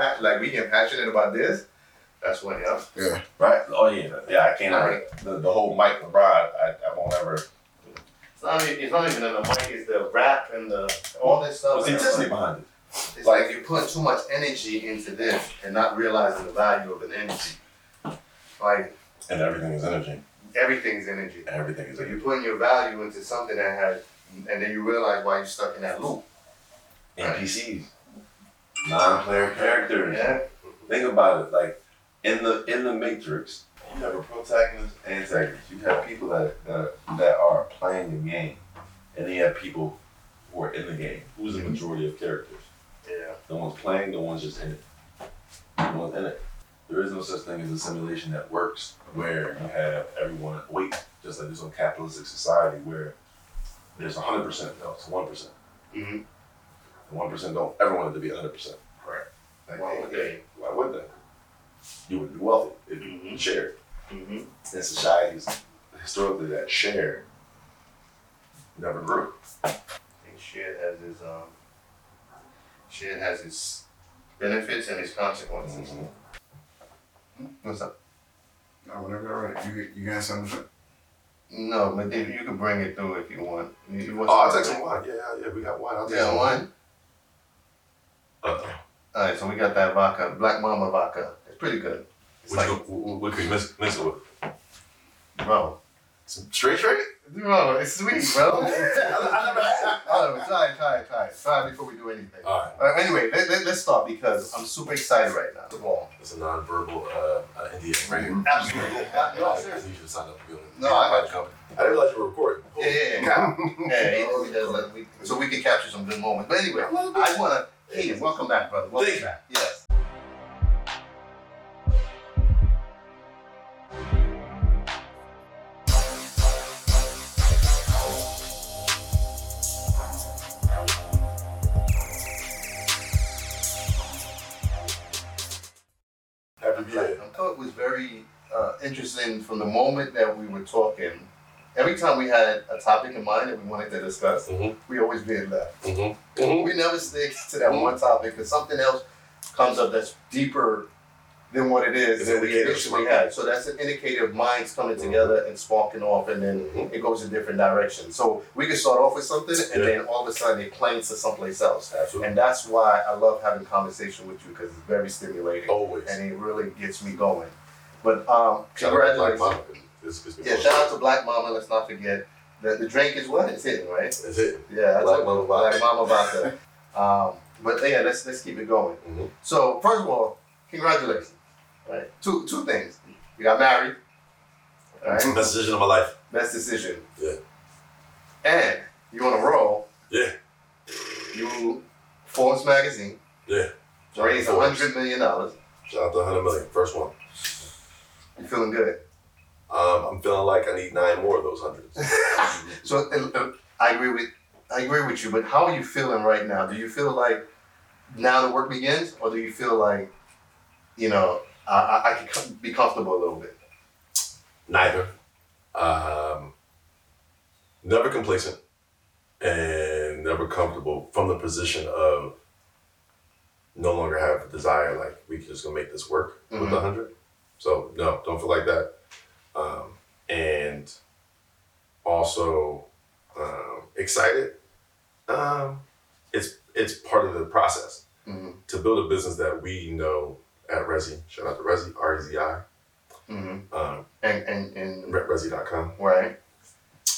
pa- like we get passionate about this, that's when yeah. Yeah. Right? Oh yeah, yeah. I can't ever the, the whole Mike LeBron. I, I won't ever. It's not even, it's not even in the mic, it's the rap and the all this stuff. What's the intensity it's like- behind it? It's like you're putting too much energy into this and not realizing the value of an energy. Like And everything is energy. everything's energy. Everything is So energy. you're putting your value into something that has, and then you realize why you're stuck in that loop. NPCs, non-player characters. Yeah. Think about it. Like in the in the Matrix, you have a protagonist, antagonist. You have people that that, that are playing the game, and then you have people who are in the game. Who's the majority of characters? Yeah. The ones playing, the ones just in it. The ones in it. There is no such thing as a simulation that works where you have everyone wait, just like this on capitalistic society where there's hundred percent, no, it's one percent. Mm-hmm. The one percent don't ever want it to be hundred percent. Correct. Like, Why would they- they? Why would they? You would be wealthy if you Mhm. shared. Mm-hmm. In societies historically that share never grew. I think shit has its um shit has its benefits and its consequences. What's up? No, whenever you're ready. You, you got something to? No, but if you can bring it through if you want. You, you want Oh, I'll take some wine. Yeah, yeah, we got wine. I'll take Yeah, some one. Uh, Alright, so we got that vodka, Black Mama vodka. It's pretty good. It's what, like, you, what, what can we mix, mix it with? bro. Some straight straight? Bro, it's sweet, bro. I never had it. oh, try it, try it, try it. Try it before we do anything. All right. Uh, anyway, let, let, let's start because I'm super excited right now. Come on. It's a non-verbal uh, uh, Indian right here. Absolutely. No, seriously. you should sign up be No, I- company. I didn't realize you were recording. Yeah, yeah, yeah. Yeah, he, he does so we can capture some good moments. But anyway, I want to. Hey, welcome back, brother. Welcome Thank you. back. Yes. Happy to be here. I thought it was very uh, interesting from the moment that we were talking. Every time we had a topic in mind that we wanted to discuss, Mhm. we always veered left. Mm-hmm. We never stick to that one topic because something else comes up that's deeper than what it is that we initially had. So that's an indicator of minds coming together and sparking off, and then Mhm. it goes in different directions. So we can start off with something, and Yeah. then all of a sudden it planes to someplace else. Absolutely. And that's why I love having conversation with you because it's very stimulating Always. and it really gets me going. But um, Shout out to Black congratulations. It's, it's Yeah, shout out to Black Mama. Let's not forget the the drink is what it's hitting, right? That's it. Yeah, Black Mama vodka. Black Mama vodka. um, but yeah, let's let's keep it going. Mhm. So first of all, congratulations. Right, two two things. You got married. All right, Best decision of my life. best decision. Yeah. And you on a roll. Yeah. You Forbes magazine Yeah. raised a hundred million dollars. Shout out to 100 million. First one. You feeling good? Um, I'm feeling like I need nine more of those hundreds. So uh, uh, I agree with I agree with you, but how are you feeling right now? Do you feel like now the work begins, or do you feel like you know I, I, can be comfortable a little bit? Neither. Um, never complacent and never comfortable from the position of no longer have a desire like we just gonna make this work with Mhm. the hundred. So no, don't feel like that. Um, and also um, excited. Um, it's it's part of the process Mm-hmm. to build a business that we know at Rezi. Shout out to Rezi, R E Z I, Mm-hmm. um, And and and Rezi.com. right.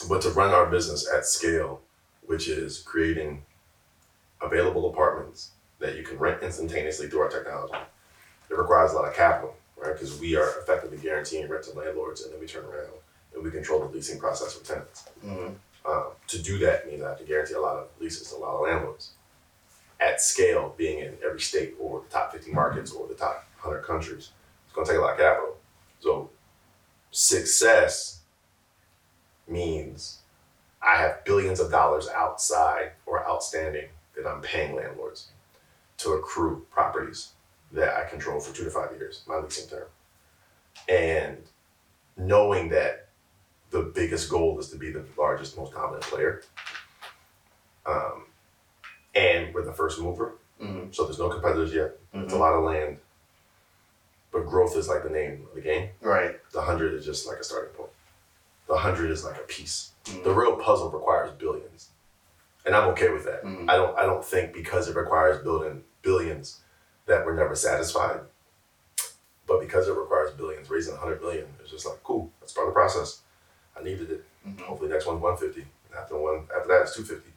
but to run our business at scale, which is creating available apartments that you can rent instantaneously through our technology, it requires a lot of capital, right? Because we are effectively guaranteeing rent to landlords, and then we turn around and we control the leasing process for tenants. Mm-hmm. Um, to do that means I have to guarantee a lot of leases to a lot of landlords at scale, being in every state or the top 50 markets or the top 100 countries. It's going to take a lot of capital. So, success means I have billions of dollars outside or outstanding that I'm paying landlords to accrue properties that I control for two to five years, my leasing term. And knowing that the biggest goal is to be the largest, most dominant player. Um, and we're the first mover. Mhm. So there's no competitors yet. It's a Mhm. lot of land. But growth is like the name of the game. Right. The hundred is just like a starting point. The hundred is like a piece. Mhm. The real puzzle requires billions. And I'm okay with that. Mhm. I don't I don't think because it requires building billions that we're never satisfied. But because it requires billions, raising 100 million is just like cool. That's part of the process. I needed it. Mhm. Hopefully, next one's 150. And after one, after that, it's 250.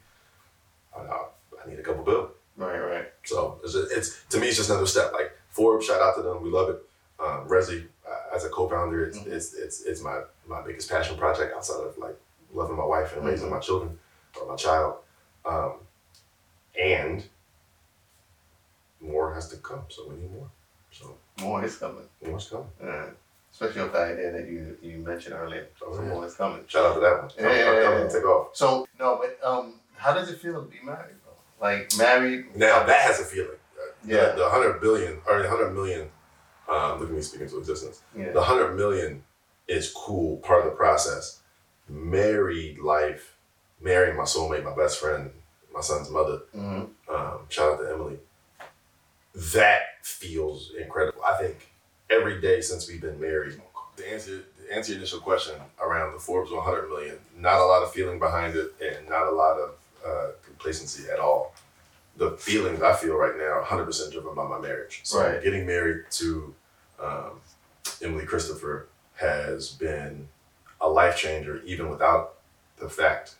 I, I, need a couple bill. Right. Right. So it's, just, it's to me, it's just another step. Like Forbes, shout out to them. We love it. Um, Rezi, uh, as a co-founder, it's, Mhm. it's it's it's my my biggest passion project outside of like loving my wife and raising Mhm. my children or my child. Um, and more has to come, so we need more. So More is coming. more's coming. Yeah. Especially with the idea that you you mentioned earlier. Oh, So yeah. more is coming. Shout out to that one. Yeah, I'm, yeah, yeah, coming yeah. to take off. So no, but um, how does it feel to be married, bro? Like married. Now that has a feeling. Yeah. The, the hundred billion or the hundred million. Um, look at me speaking to existence. Yeah. The hundred million is cool, part of the process. Married life, marrying my soulmate, my best friend, my son's mother. hmm Um, shout out to Emily. That feels incredible. I think every day since we've been married. To answer to answer your initial question around the Forbes 100 million, not a lot of feeling behind it, and not a lot of uh, complacency at all. The feelings I feel right now are 100% driven by my marriage. So Right. getting married to um, Emily Christopher has been a life changer, even without the fact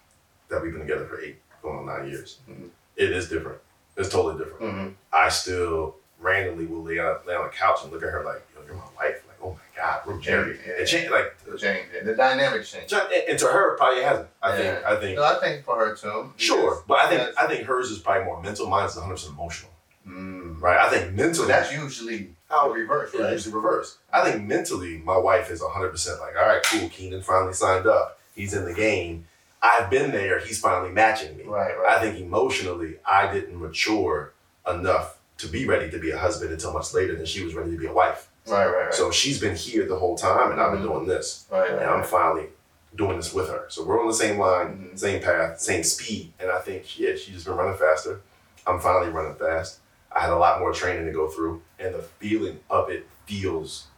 that we've been together for eight, going on nine years. Mhm. It is different. It's totally different. hmm I still randomly will lay on, lay on a couch and look at her like, Yo, you're my wife. Like, oh my God, we're married. Yeah. It changed, like, The change. The dynamic change. and, to her, it probably hasn't. I think, I think, No, I think for her too. sure. But I think, I think hers is probably more mental. Mine is 100% emotional, Mm. right? I think mentally, that's usually How- the reverse, right? usually reverse. I think mentally, my wife is 100% like, all right, cool, Keenan finally signed up. He's in the game. I've been there. He's finally matching me. Right, right. I think emotionally, I didn't mature enough to be ready to be a husband until much later than she was ready to be a wife. right, right, right. So she's been here the whole time, and I've been Mhm. doing this, right, and right, I'm finally doing this with her. So we're on the same line, Mhm. same path, same speed, and I think yeah, she's just been running faster. I'm finally running fast. I had a lot more training to go through, and the feeling of it feels,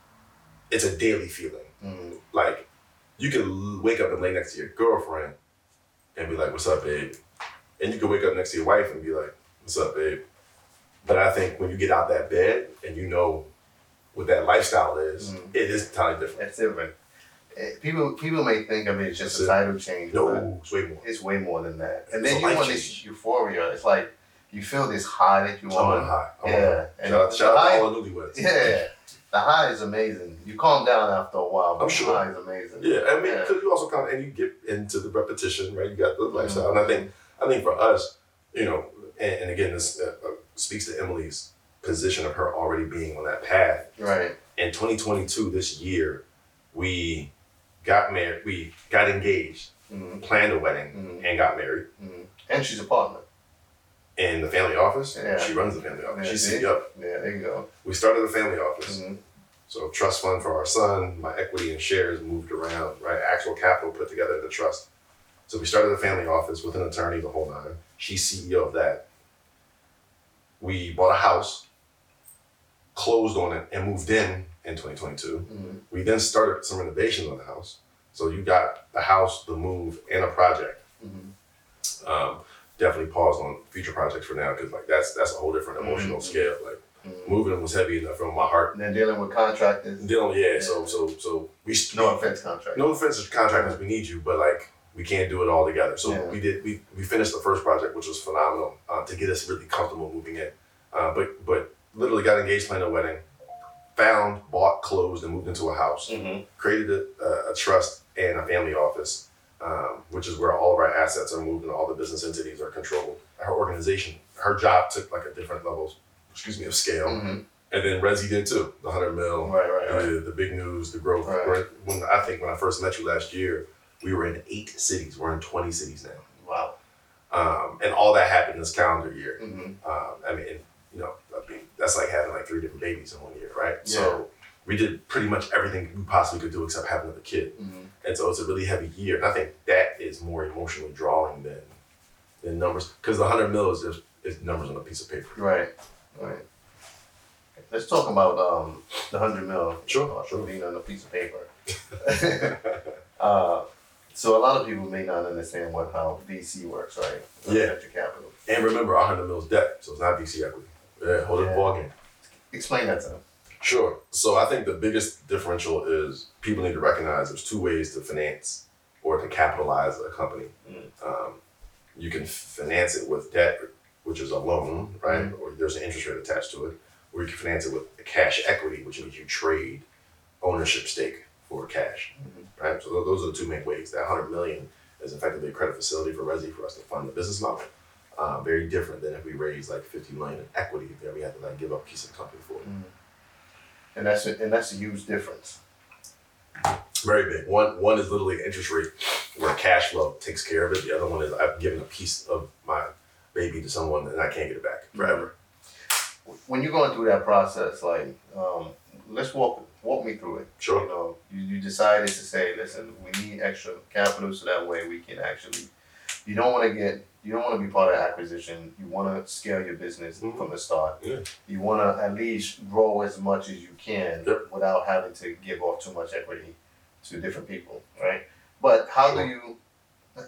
it's a daily feeling. Mm. Like you can wake up and lay next to your girlfriend, and be like, "What's up, babe?" And you can wake up next to your wife and be like, "What's up, babe?" But I think when you get out that bed and you know what that lifestyle is, Mhm. it is entirely different. That's different. Eh, People people may think of it as just That's a title change, No, it's way more. it's way more than that. And It's then you want this euphoria. It's like you feel this high that you I'm on want. high. I'm on high. And Shout out, shout out to all the newlyweds. Yeah, the high is amazing. You calm down after a while, but I'm the high is amazing. Yeah, I mean, Yeah. because you also come and you get into the repetition, right? You got the Mm-hmm. lifestyle, and I think, I think for us, you know, and, and again, this uh, uh, speaks to Emily's position of her already being on that path. Right. In 2022, this year, we got married, we got engaged, Mm-hmm. planned a wedding, Mhm. and got married hmm And she's a partner. In the family office. Yeah. She runs the family office. Yeah, She's? CEO. Yeah, there you go. We started a family office. hmm So trust fund for our son, my equity and shares moved around, right? Actual capital put together the trust. So we started a family office with an attorney, the whole nine. She's CEO of that. We bought a house, closed on it, and moved in in 2022. hmm We then started some renovations on the house. So you got the house, the move, and a project. hmm Um, definitely paused on future projects for now because like that's that's a whole different emotional Mhm. scale. Like hmm moving was heavy enough on my heart. And then dealing with contractors. Dealing, yeah. So so so we No offense, contractors. No offense to contractors, we need you, but like we can't do it all together. So Yeah. we did. We, we finished the first project, which was phenomenal uh, to get us really comfortable moving in. Uh, but but literally got engaged, planned a wedding, found, bought, closed, and moved into a house. hmm Created a, a, a trust and a family office, um, which is where all of our assets are moved and all the business entities are controlled. Her organization, her job took like a different level, excuse me, of scale, hmm and then Rezi did too. The hundred mil, Right, right, right. the, the big news, the growth. Right. When I think when I first met you last year, we were in eight cities. We're in twenty cities now, Wow. um, and all that happened this calendar year. hmm Um, I mean, you know, I mean that's like having like three different babies in one year, right? So we did pretty much everything we possibly could do except have another kid, hmm and so it's a really heavy year. And I think that is more emotionally drawing than than numbers because the hundred mil is just It's numbers on a piece of paper. Right, right. Let's talk about um, the hundred mil. Sure, uh, sure. Being on a piece of paper. uh, so a lot of people may not understand what how VC works, right? Yeah. Venture capital. And remember, our hundred is debt, so it's not VC equity. Yeah, hold Yeah. it ball game. Explain that to them. Sure. So I think the biggest differential is people need to recognize there's two ways to finance or to capitalize a company. Mm. Um, you can finance it with debt, which is a loan, right? Or there's an interest rate attached to it. Or you can finance it with cash equity, which means you trade ownership stake for cash, right? So tho- those are the two main ways. That 100 million is effectively a credit facility for Rezi for us to fund the business model. Uh, very different than if we raise like 50 million in equity that we have to like give up a piece of the company for. And that's a, and that's a huge difference. Very big. One one is literally interest rate where cash flow takes care of it. The other one is I've given a piece of my baby to someone and I can't get it back forever. When you're going through that process, like, um, let's walk walk me through it. Sure. You know, you, you decided to say, listen, we need extra capital so that way we can actually. You don't want to get. You don't want to be part of acquisition. You want to scale your business Mhm. from the start. Yeah. You want to at least grow as much as you can Yep. without having to give off too much equity to different people, right? But how Sure. do you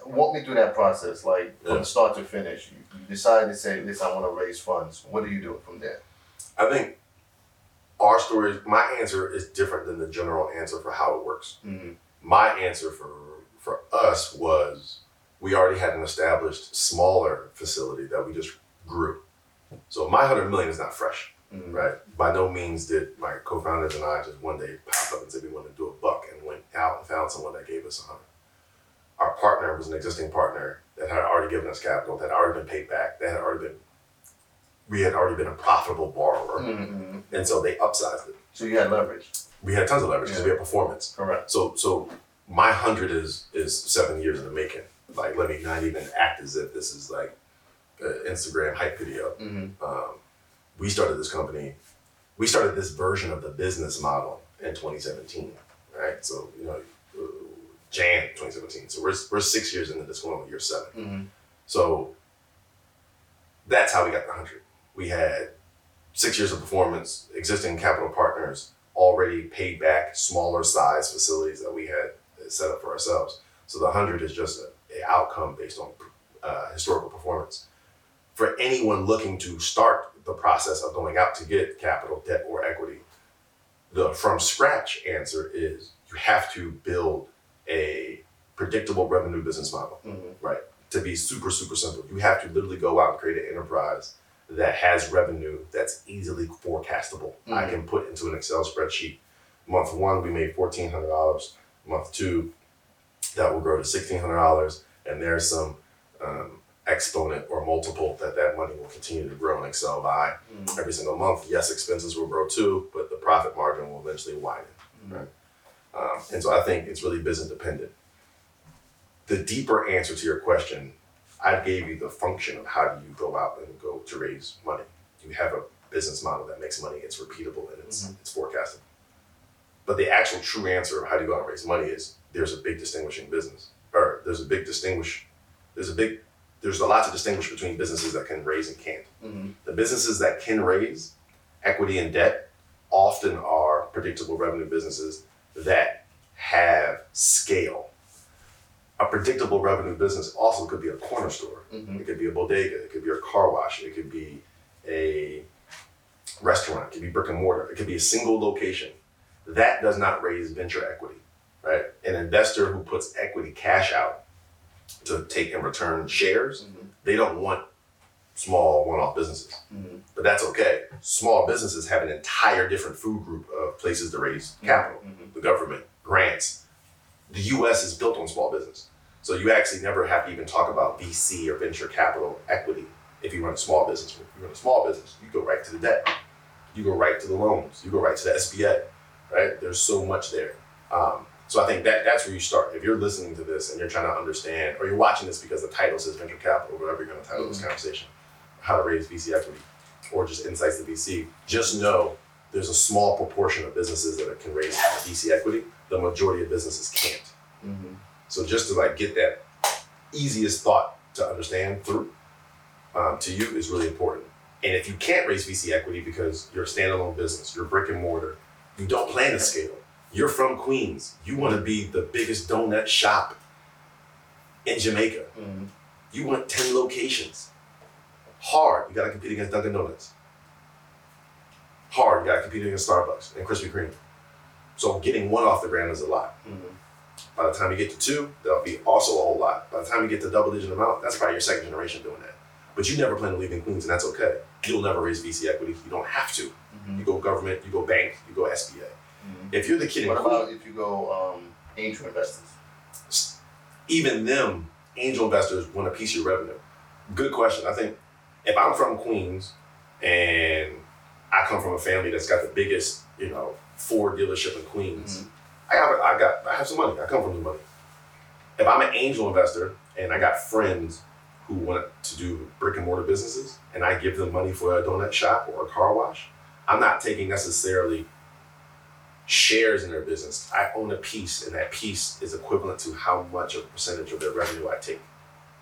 walk me through that process, like from start to finish? You, you decide to say, listen, I want to raise funds. What do you do from there? I think our story, my answer is different than the general answer for how it works. Mm-hmm. My answer for for us was we already had an established smaller facility that we just grew. So my hundred million is not fresh. Mm-hmm. right? By no means did my co-founders and I just one day pop up and said we want to do a buck and went out and found someone that gave us a hundred. Our partner was an existing partner that had already given us capital, that had already been paid back, that had already been, we had already been a profitable borrower, Mm-hmm. and so they upsized it. So you had leverage. We had tons of leverage because Yeah. we had performance. Correct. So so my hundred is is seven years in the making. Like let me not even act as if this is like an Instagram hype video Mm-hmm. um, we started this company, we started this version of the business model in 2017, right? So, you know, Jan 2017. So we're, we're six years into this one, year seven. Mm-hmm. So that's how we got the 100. We had six years of performance, existing capital partners, already paid back smaller size facilities that we had set up for ourselves. So the 100 is just an outcome based on uh, historical performance. For anyone looking to start the process of going out to get capital, debt, or equity, the from scratch answer is you have to build a predictable revenue business model Mm-hmm. to be super super simple you have to literally go out and create an enterprise that has revenue that's easily forecastable i Mhm. can put into an excel spreadsheet month one we made $1400 month two that will grow to $1600 and there's some um, exponent or multiple that that money will continue to grow in excel by Mm-hmm. every single month yes expenses will grow too but the profit margin will eventually widen Mhm. um, and so I think it's really business dependent. The deeper answer to your question, I gave you the function of how do you go out and go to raise money. You have a business model that makes money, it's repeatable and it's it's forecastable. But the actual true answer of how do you go out and raise money is there's a big distinguishing business. Or there's a big distinguish there's a big there's a lot to distinguish between businesses that can raise and can't. Mm-hmm. The businesses that can raise equity and debt often are predictable revenue businesses that have scale. A predictable revenue business also could be a corner store. Mm-hmm. It could be a bodega. It could be a car wash. It could be a restaurant. It could be brick and mortar. It could be a single location. That does not raise venture equity, right? An investor who puts equity cash out to take in return shares, Mm-hmm. they don't want small one-off businesses Mm-hmm. but that's okay. Small businesses have an entire different food group of places to raise capital. Mhm. The government, grants. The US is built on small business. So you actually never have to even talk about VC or venture capital equity if you run a small business. If you run a small business, you go right to the debt. You go right to the loans. You go right to the SBA, right? There's so much there. Um, so I think that that's where you start. If you're listening to this and you're trying to understand, or you're watching this because the title says venture capital, or whatever you're going to title this conversation, how to raise VC equity, or just insights to VC, just know there's a small proportion of businesses that can raise VC equity. The majority of businesses can't. Mm-hmm. So just to like get that easiest thought to understand through, um, to you is really important. And if you can't raise VC equity because you're a standalone business, you're brick and mortar, you don't plan to scale. You're from Queens. You want to be the biggest donut shop in Jamaica. Mhm. You want 10 locations. Hard. You got to compete against Dunkin' Donuts. Hard. You got to compete against Starbucks and Krispy Kreme. So getting one off the ground is a lot. Mhm. By the time you get to two, that'll be also a whole lot. By the time you get to double digit amount, that's probably your second generation doing that. But you never plan to leave in Queens, and that's okay. You'll never raise VC equity. You don't have to. Mhm. You go government, you go bank, you go SBA. Mhm. If you're the kid in What Queens, about if you go um, angel investors? even them angel investors want a piece of your revenue. Good question. I think if I'm from Queens and I come from a family that's got the biggest, you know, Ford dealership in Queens, I got, I got, I have some money. I come from the money. If I'm an angel investor and I got friends who want to do brick and mortar businesses, and I give them money for a donut shop or a car wash, I'm not taking necessarily shares in their business. I own a piece, and that piece is equivalent to how much of a percentage of their revenue I take.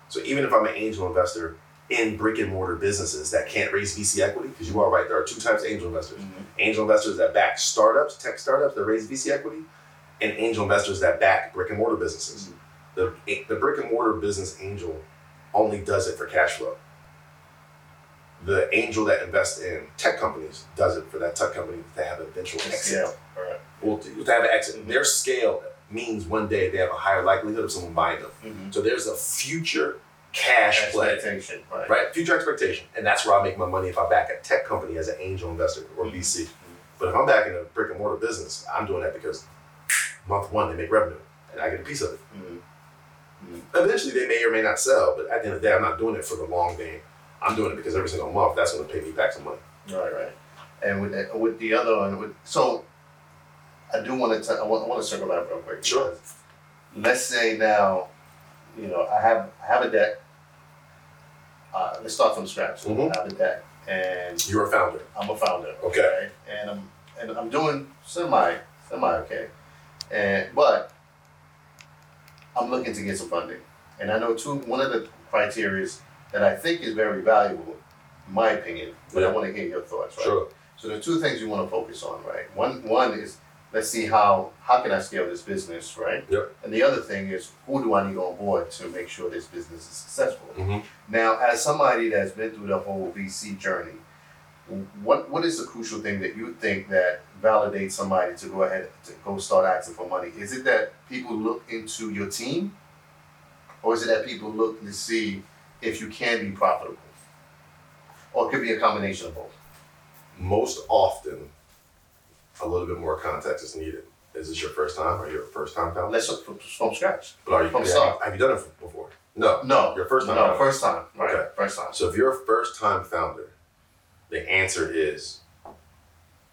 So even if I'm an angel investor in brick and mortar businesses that can't raise VC equity, because you are right, there are two types of angel investors Mhm. angel investors that back startups, tech startups that raise VC equity, and angel investors that back brick and mortar businesses. The, the brick and mortar business angel only does it for cash flow. The angel that invests in tech companies does it for that tech company to have eventual exit. Scale. Right. Well, to, have an exit. Their scale means one day they have a higher likelihood of someone buying them. Mhm. So there's a future cash play Right. right? Future expectation, and that's where I make my money if I back a tech company as an angel investor or Mhm. VC. But if I'm backing a brick and mortar business, I'm doing that because month one they make revenue and I get a piece of it. Mhm. Eventually they may or may not sell, but at the end of the day, I'm not doing it for the long game. I'm doing it because every single month that's going to pay me back some money. Right, right. And with the, with the other one, with so I do want to I want, I want to circle back real quick. Sure. Let's say now, you know, I have I have a deck. Uh, let's start from scratch. Mhm. I have a deck, and You're a founder. I'm a founder. Okay. right? And I'm and I'm doing semi semi okay, and but I'm looking to get some funding, and I know two one of the criterias that I think is very valuable, in my opinion. But I Yeah. want to hear your thoughts, right? Sure. So there are two things you want to focus on, right? One one is let's see how how can I scale this business, right? Yep. And the other thing is who do I need on board to make sure this business is successful? Mhm. Now, as somebody that's been through the whole VC journey, what what is the crucial thing that you think that validates somebody to go ahead to go start asking for money? Is it that people look into your team, or is it that people look to see if you can be profitable, or it could be a combination of both? Most often, a little bit more context is needed. Is this your first time? Are you a first time founder? Let's start from, from scratch. But are you? From have, start. you have you done it before? No. No, Your first time No, founder. first time. Right, Okay. first time. So if you're a first time founder, the answer is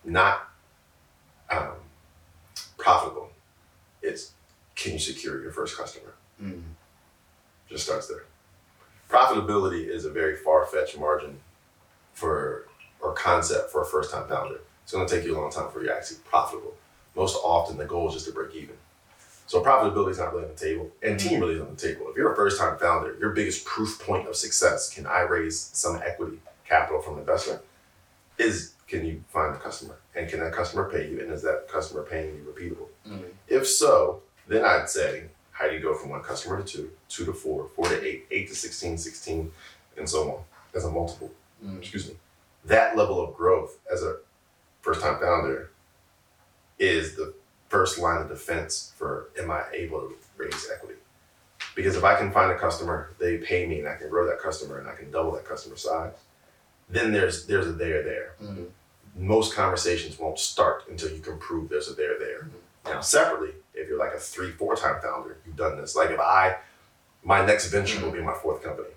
not um, profitable. It's can you secure your first customer? Mm. Just starts there. Profitability is a very far fetched margin for or concept for a first time founder. It's going to take you a long time before you're actually profitable. Most often, the goal is just to break even. So profitability is not really on the table, and team really is on the table. If you're a first time founder, your biggest proof point of success can I raise some equity capital from an investor? Is can you find a customer, and can that customer pay you, and is that customer paying you repeatable? Mm. If so, then I'd say, how do you go from one customer to two, two to four, four to eight, eight to 16, 16, and so on as a multiple? Mm. Excuse me. That level of growth as a first time founder is the first line of defense for am I able to raise equity? Because if I can find a customer, they pay me, and I can grow that customer, and I can double that customer size, then there's there's a there there Mm. most conversations won't start until you can prove there's a there there. Now, separately, if you're like a three, four time founder, you've done this. Like if I, my next venture will be my fourth company.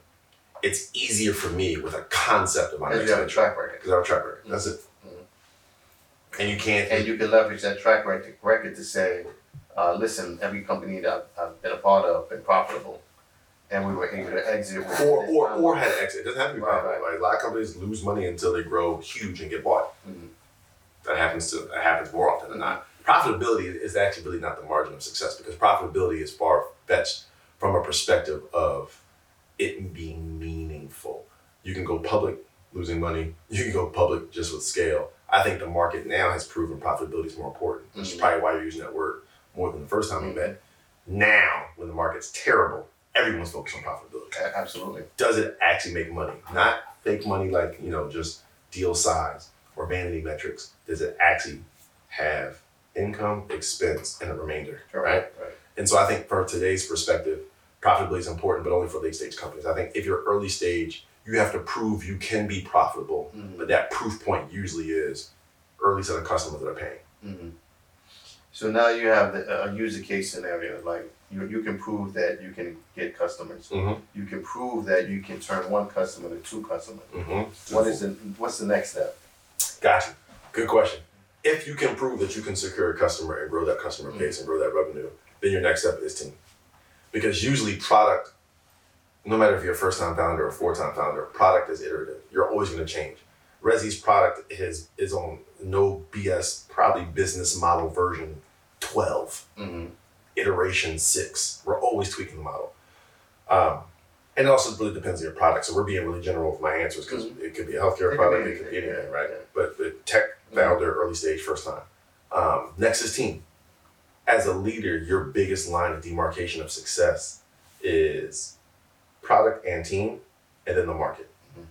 It's easier for me with a concept of my next you have a track record. because I have a track record. That's it. And you can't. And you can leverage that track record, record to say, uh, listen, every company that I've, I've been a part of been profitable, and we were able to exit. with or this or or had an exit. It doesn't have to be Right, profitable. Like a lot of companies lose money until they grow huge and get bought. Mhm. That happens to that happens more often than not. Profitability is actually really not the margin of success because profitability is far fetched from a perspective of it being meaningful. You can go public losing money. You can go public just with scale. I think the market now has proven profitability is more important, which is Mhm. probably why you're using that word more than the first time we Mhm. met. Now, when the market's terrible, everyone's focused on profitability. Absolutely. Does it actually make money? Not fake money like, you know, just deal size or vanity metrics. Does it actually have income, expense, and a remainder? Right? Right. And so I think from today's perspective, profitability is important, but only for late stage companies. I think if you're early stage, you have to prove you can be profitable, Mhm. but that proof point usually is early set of customers that are paying. hmm So now you have the, a user case scenario, like you, you can prove that you can get customers. Mm-hmm. You can prove that you can turn one customer to two customers. Mm-hmm. What is the, what's the next step? Gotcha. Good question. If you can prove that you can secure a customer and grow that customer base and grow that revenue, then your next step is team. Because usually product, no matter if you're a first time founder or a four time founder, product is iterative. You're always going to change. Rezi's product is is on no BS, probably business model version 12, Mm-hmm. iteration six. We're always tweaking the model. Um, and it also really depends on your product. So we're being really general with my answers because it could be a healthcare It product, it could be anything, right? yeah. But the tech founder, early stage, first time. Um, next is team. As a leader, your biggest line of demarcation of success is product and team, and then the market. Mhm.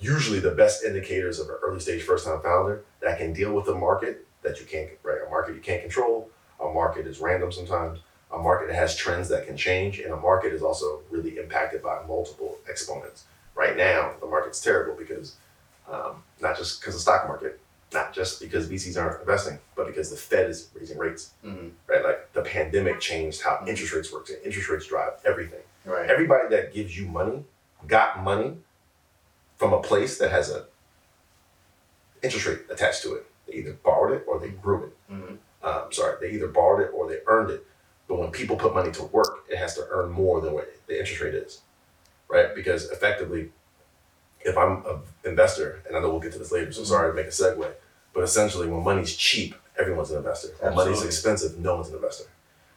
Usually, the best indicators of an early stage first time founder that can deal with a market that you can't, right? A market you can't control, a market is random sometimes, a market that has trends that can change, and a market is also really impacted by multiple exponents. Right now, the market's terrible because um, not just because of the stock market, not just because VCs aren't investing, but because the Fed is raising rates, Mm-hmm. right? Like the pandemic changed how interest rates work. and Interest rates drive everything. Right. Everybody that gives you money got money from a place that has a interest rate attached to it. They either borrowed it or they grew it. Mhm. Um, sorry, they either borrowed it or they earned it. But when people put money to work, it has to earn more than what the interest rate is, right? Because effectively, if I'm an investor, and I know we'll get to this later, so Mhm. sorry to make a segue, but essentially, when money's cheap, everyone's an investor. When money's expensive, no one's an investor.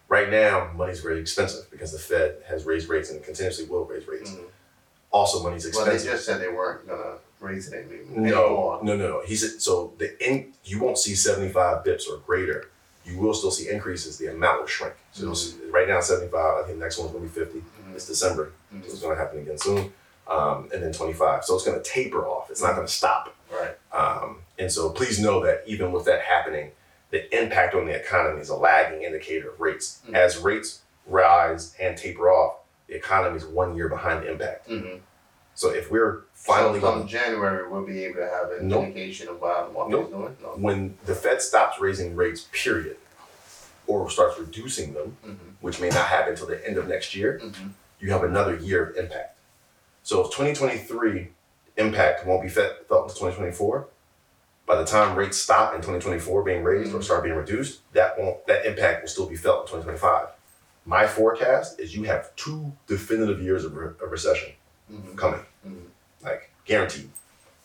Right now, money's very expensive because the Fed has raised rates and continuously will raise rates. Mhm. Also, money's expensive. Well, they just said they weren't gonna raise it any- no, no, no, no. He said so. The in you won't see seventy five bips or greater. You will still see increases. The amount will shrink. So you'll see, right now seventy five. I think the next one's gonna be 50 Mhm. It's December. So Mhm. it's gonna happen again soon. Um, and then twenty five. So it's gonna taper off. It's not gonna stop. Right. Um, and so please know that even with that happening, the impact on the economy is a lagging indicator of rates. Mhm. As rates rise and taper off, the economy is one year behind the impact. Mm-hmm. So if we're finally so going come January, we'll be able to have an Nope. indication of what what Nope. we're doing. No. when the Fed stops raising rates, period, or starts reducing them, Mm-hmm. which may not happen until the end of next year, Mm-hmm. you have another year of impact. So if 2023 impact won't be felt until 2024, by the time rates stop in 2024 being raised or start being reduced, that won't that impact will still be felt in 2025. My forecast is you have two definitive years of, re- of recession Mm-hmm. coming, Mhm. like guaranteed.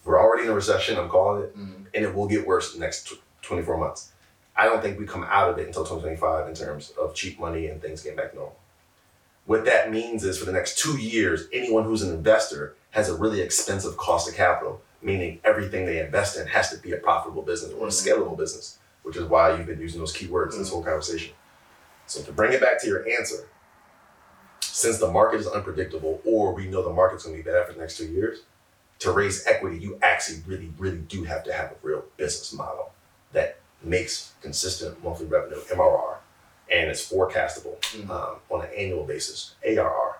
We're already in a recession. I'm calling it Mm-hmm. and it will get worse the next tw- 24 months. I don't think we come out of it until 2025 in terms of cheap money and things getting back normal. What that means is for the next two years, anyone who's an investor has a really expensive cost of capital, meaning everything they invest in has to be a profitable business or a Mhm. scalable business, which is why you've been using those keywords in this whole conversation. So to bring it back to your answer, since the market is unpredictable or we know the market's going to be bad for the next two years, to raise equity, you actually really, really do have to have a real business model that makes consistent monthly revenue, MRR, and it's forecastable Mhm. um, on an annual basis, ARR.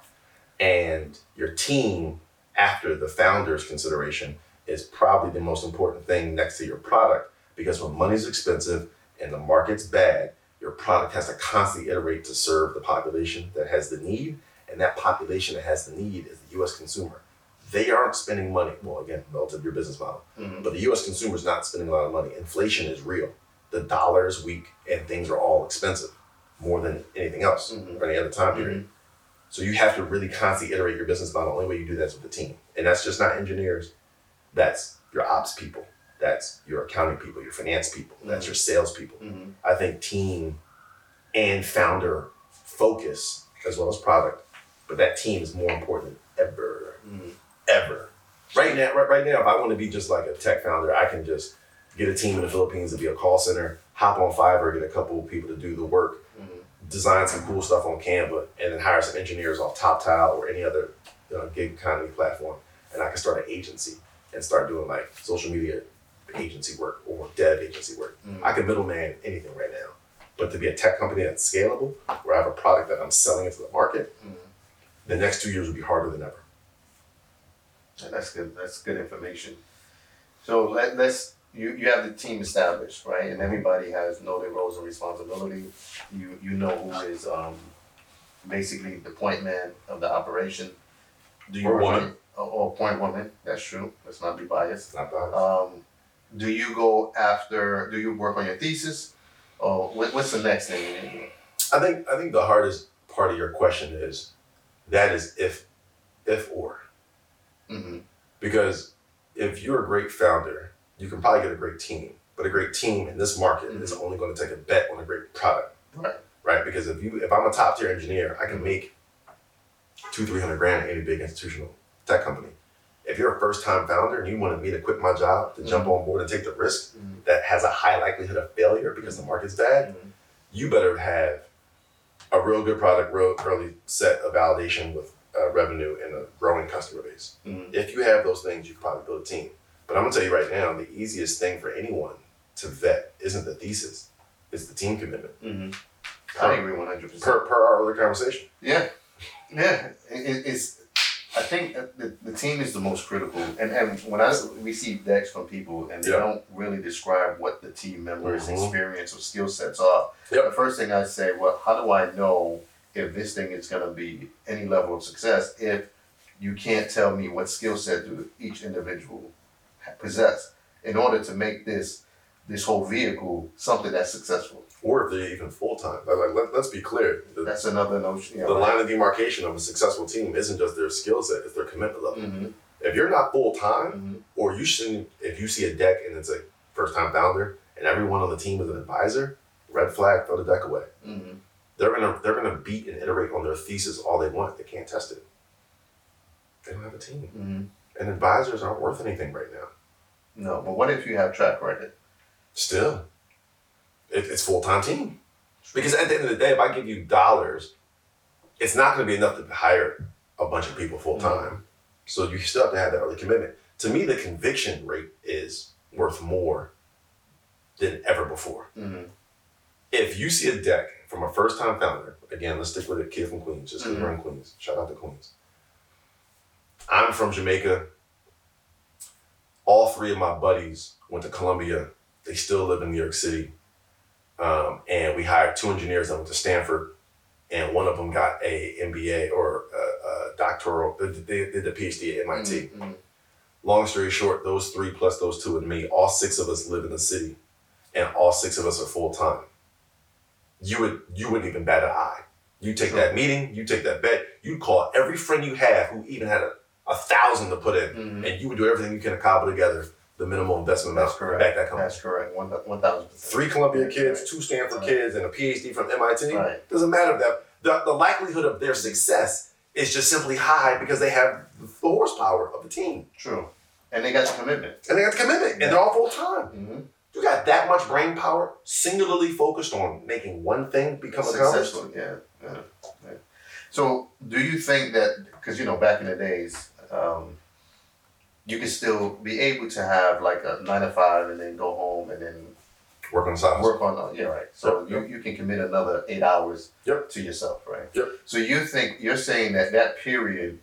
And your team, after the founder's consideration, is probably the most important thing next to your product because when money's expensive and the market's bad, your product has to constantly iterate to serve the population that has the need, and that population that has the need is the US consumer. They aren't spending money, well, again, relative to your business model, Mm-hmm. but the US consumer is not spending a lot of money. Inflation is real. The dollar is weak, and things are all expensive more than anything else Mhm. or any other time period. So you have to really constantly iterate your business model. The only way you do that is with a team. And that's just not engineers. That's your ops people. That's your accounting people, your finance people. That's your sales people. Mm-hmm. I think team and founder focus as well as product, but that team is more important than ever, Mm-hmm. ever Right now, right, right now, if I want to be just like a tech founder, I can just get a team in the Philippines to be a call center, hop on Fiverr, get a couple of people to do the work, Mhm. design some cool stuff on Canva, and then hire some engineers off Toptal or any other uh, gig economy platform, and I can start an agency and start doing like social media agency work or dev agency work. Mhm. I can middleman anything right now, but to be a tech company that's scalable, where I have a product that I'm selling into the market, Mhm. the next two years will be harder than ever. And that's good. That's good information. So let, let's you you have the team established, right? And everybody has know their roles and responsibility. You you know who is um basically the point man of the operation. Do you Or work on- Or, point woman. That's true. Let's not be biased. Not bad. Um, do you go after? Do you work on your thesis? Or what, what's the next thing you need to do? I think I think the hardest part of your question is that is if if or Mm-hmm. because if you're a great founder, you can probably get a great team, but a great team in this market is only going to take a bet on a great product, Right. right? Because if you if I'm a top tier engineer, I can make two three hundred grand at any big institutional tech company. If you're a first time founder and you wanted me to quit my job to jump on board and take the risk Mhm. that has a high likelihood of failure because the market's bad, Mhm. you better have a real good product, real early set of validation with uh, revenue and a growing customer base. Mhm. If you have those things, you can probably build a team. But I'm gonna tell you right now, the easiest thing for anyone to vet isn't the thesis; it's the team commitment. Mhm. I agree one hundred percent. Per per our other conversation. Yeah, yeah. It, it- it's. I think the, the team is the most critical, and and when I receive decks from people and they Yeah. don't really describe what the team members' Mhm. experience or skill sets are, Yep. the first thing I say, well, how do I know if this thing is going to be any level of success if you can't tell me what skill set do each individual possess in order to make this this whole vehicle something that's successful? Or if they're even full time. Like, like, let, let's be clear: the, That's another notion. You the know, line of demarcation of a successful team isn't just their skill set; it's their commitment level. hmm If you're not full time, hmm or you shouldn't if you see a deck and it's a first time founder and everyone on the team is an advisor, red flag, throw the deck away. hmm They're gonna they're gonna beat and iterate on their thesis all they want. They can't test it. They don't have a team. hmm And advisors aren't worth anything right now. No, but what if you have track record? Still. It, it's full time team. Because at the end of the day, if I give you dollars, it's not gonna be enough to hire a bunch of people full time. So you still have to have that early commitment. To me, the conviction rate is worth more than ever before. hmm if you see a deck from a first time founder, again, let's stick with a kid from Queens, just because Mhm. we're in Queens. Shout out to Queens. I'm from Jamaica. All three of my buddies went to Columbia. They still live in New York City. Um, and we hired two engineers that went to Stanford, and one of them got a MBA or a, a doctoral. They did the PhD at MIT Mhm. long story short, those three plus those two and me, all six of us live in the city, and all six of us are full time. You would you wouldn't even bat an eye. You take that meeting, you take that bet, you call every friend you have who even had a, a thousand to put in, Mhm. and you would do everything you can to cobble together the minimal investment That's amount to correct. back that company. That's correct. One one thousand percent. Three Columbia kids, two Stanford Right. kids, and a PhD from MIT. Right. Doesn't matter that the, the likelihood of their success is just simply high because they have the horsepower of the team. True. And they got the commitment. And they got the commitment, and they're all full time. Mm-hmm. You got that much brain power, singularly focused on making one thing become accomplished. Successful. Yeah. yeah. yeah. So, do you think that because you know back in the days, um, you could still be able to have like a nine to five and then go home and then Work on the side. work on uh, yeah right. So Yep, you, you can commit another eight hours Yep. to yourself, right? Yep. So you think you're saying that that period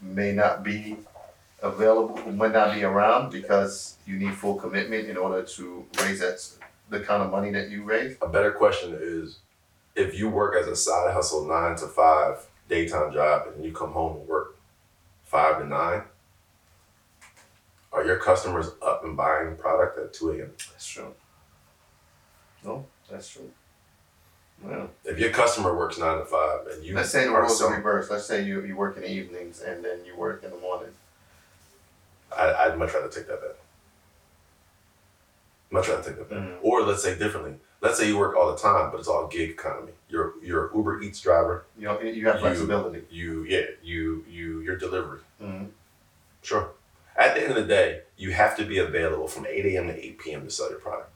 may not be available, might not be around because you need full commitment in order to raise that the kind of money that you raise. A better question is, if you work as a side hustle nine to five daytime job and you come home and work five to nine, are your customers up and buying product at two a.m.? That's true. No, that's true. Well, If your customer works nine to five and you let's say the are roles are reversed. Let's say you, you work in the evenings and then you work in the morning. I, I'd much rather take that bet. Much rather take that bet. Mhm. Or let's say differently. Let's say you work all the time, but it's all gig economy. You're you're an Uber Eats driver. You know, you have You- flexibility. You yeah you you your delivery. Mm-hmm. Sure. At the end of the day, you have to be available from 8 a.m. to 8 p.m. to sell your product.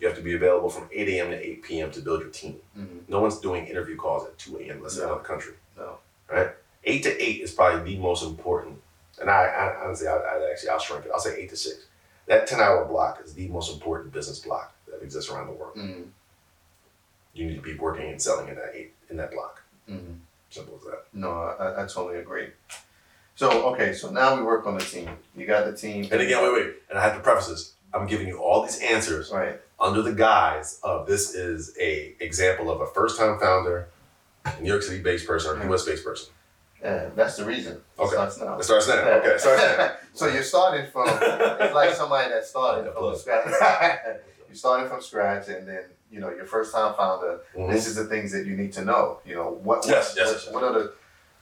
You have to be available from 8 a.m. to 8 p.m. to build your team. Mhm. No one's doing interview calls at 2 a.m. unless they're No. out of the country. No. Right? 8 to 8 is probably the most important. And I, I honestly, I, I actually, I'll shrink it. I'll say 8 to 6. That 10 hour block is the most important business block that exists around the world. Mhm. You need to be working and selling in that eight in that block. Mhm. Simple as that. No, I, I totally agree. So okay, so now we work on the team. You got the team. And again, wait, wait. And I have to preface this. I'm giving you all these answers Right. under the guise of this is a example of a first time founder, New York City based person or US based person. Yeah, that's the reason. It Okay. starts now. It starts now. Okay, it starts now. so you're starting from it's like somebody that started from scratch. you started from scratch, and then you know your first time founder. Mhm. This is the things that you need to know. You know what Yes, what, yes, what, yes. what are the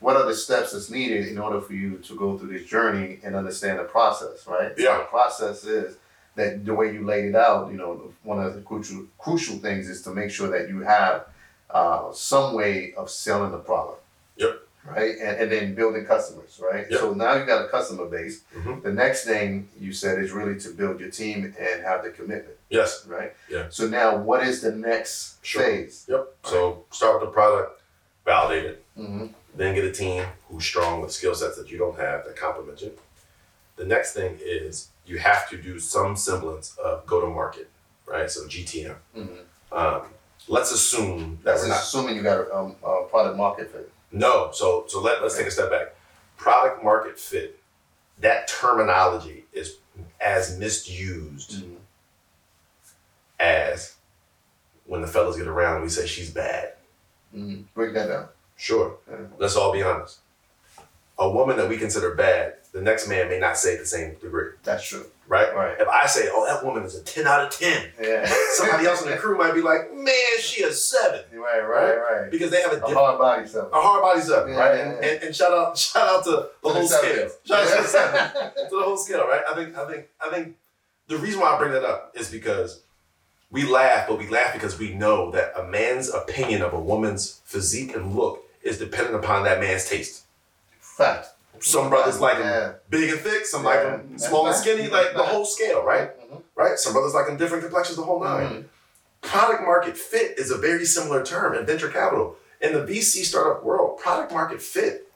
what are the steps that's needed in order for you to go through this journey and understand the process, right? So Yeah. the process is that the way you laid it out. You know, one of the crucial crucial things is to make sure that you have uh, some way of selling the product. Yep. Right, and, and then building customers, right? Yep. So now you got a customer base. Mhm. The next thing you said is really to build your team and have the commitment, Yes. right? Yeah. So now, what is the next Sure. phase? Yep. So start with the product, validate it, Mm-hmm. Then get a team who's strong with skill sets that you don't have that complement you. The next thing is you have to do some semblance of go to market, right? So GTM. Mm-hmm. Um, let's assume that That's we're not assuming you got a, um, a product market fit. No, so so let, let's take a step back. Product market fit, that terminology is as misused Mm-hmm. as when the fellas get around and we say she's bad. Mm-hmm. Break that down. Sure, let's all be honest. A woman that we consider bad, the next man may not say the same degree, That's true. right? Right. If I say, oh, that woman is a 10 out of 10, Yeah. somebody else in the crew might be like, man, she a 7. Right, right, right. Because they have a A different hard body stuff. a hard body seven, Yeah, right? yeah, And, and, and shout out shout out to the whole scale. Shout out to the seven. to the whole scale, right? I think I think I think the reason why I bring that up is because we laugh, but we laugh because we know that a man's opinion of a woman's physique and look is dependent upon that man's taste. Fact. Some brothers like Yeah. big and thick, some Yeah. like them small and skinny, like the Fact. whole scale, right? Mhm. Right? Some brothers like them different complexions, the whole 9 Mhm. Product market fit is a very similar term in venture capital. In the VC startup world, product market fit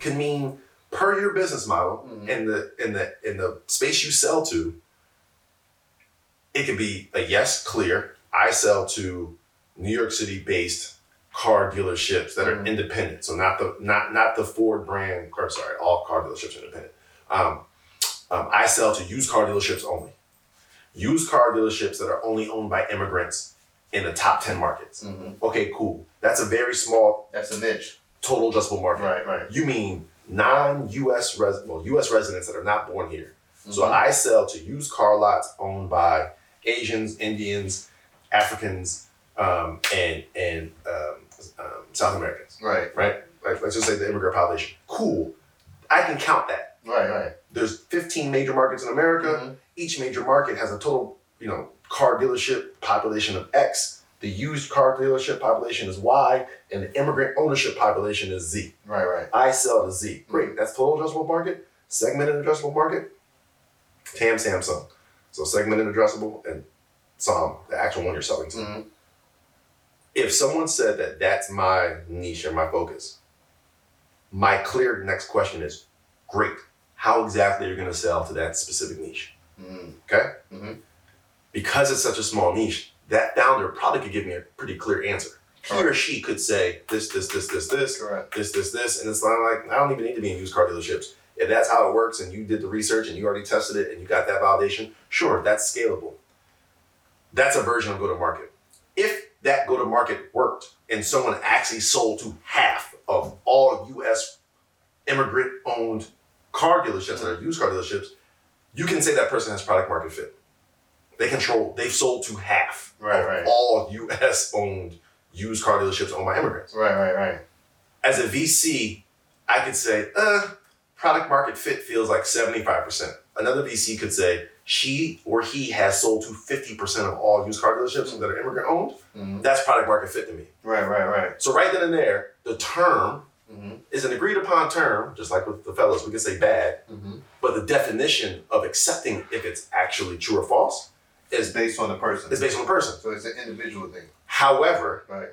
can mean per your business model Mhm. in the in the in the space you sell to. It could be a yes, clear. I sell to New York City based car dealerships that are Mhm. independent. So not the not not the Ford brand, or sorry, all car dealerships are independent. Um, um, I sell to used car dealerships only. Used car dealerships that are only owned by immigrants in the top 10 markets. Mhm. Okay, cool. That's a very small That's a niche. total addressable market. Right, right. You mean non-US res well, US residents that are not born here. So Mhm. I sell to used car lots owned by Asians, Indians, Africans, um, and and um, um, South Americans. Right, Right? Like let's just say the immigrant population. Cool. I can count that. right, right. There's 15 major markets in America. Mhm. Each major market has a total, you know, car dealership population of X. The used car dealership population is Y, and the immigrant ownership population is Z. Right, right. I sell to Z. Great. That's total addressable market. Segmented addressable market. TAM SAM SOM. So segmented addressable and SOM, the actual one you're selling to. Mhm. If someone said that that's my niche or my focus, my clear next question is, great. How exactly are you going to sell to that specific niche? Mhm. Okay. Mhm. Because it's such a small niche, that founder probably could give me a pretty clear answer. He or she could say this, this, this, this, this, Correct. this, this, this, and it's not like I don't even need to be in used car dealerships. If that's how it works, and you did the research and you already tested it and you got that validation, sure, that's scalable. That's a version of go to market. If that go to market worked and someone actually sold to half of all U.S. immigrant owned car dealerships that are used car dealerships, you can say that person has product market fit. They control. They've sold to half Right, of right. all U.S. owned used car dealerships owned by immigrants Right, right, right. as a VC, I could say, uh, product market fit feels like 75%. Another VC could say, she or he has sold to 50% of all used car dealerships that are immigrant owned. Mhm. That's product market fit to me. Right, right, right. So right then and there, the term Mhm. is an agreed upon term, just like with the fellows, we can say bad, Mm-hmm. but the definition of accepting if it's actually true or false is, based on the person. It's based on the person. So it's an individual thing. However, Right.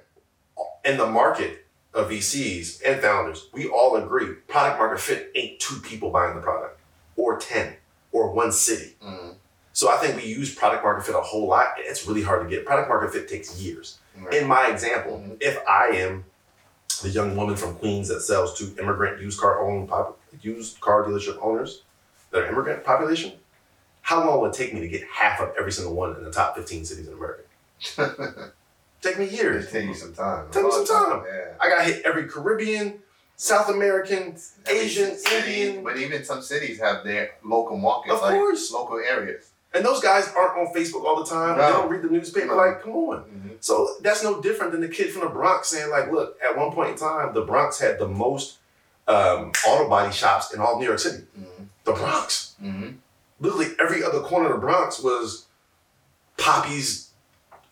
in the market of VCs and founders, we all agree product market fit ain't two people buying the product, or 10, or one city. Mm-hmm. So I think we use product market fit a whole lot. It's really hard to get. Product market fit takes years. Right. In my example, Mhm. if I am the young woman from Queens that sells to immigrant used car owned used car dealership owners that are immigrant population, how long would it take me to get half of every single one in the top 15 cities in America? Take me years. It take you some time. Take me some time. Yeah. I got to hit every Caribbean, South American, Asian, city, Indian. But even some cities have their local markets, Of like course. local areas. And those guys aren't on Facebook all the time. No. They don't read the newspaper. No. Like, come on. Mm-hmm. So that's no different than the kid from the Bronx saying, like, look, at one point in time, the Bronx had the most um, auto body shops in all of New York City. Mm-hmm. The Bronx. Mm-hmm. Literally every other corner of the Bronx was Poppy's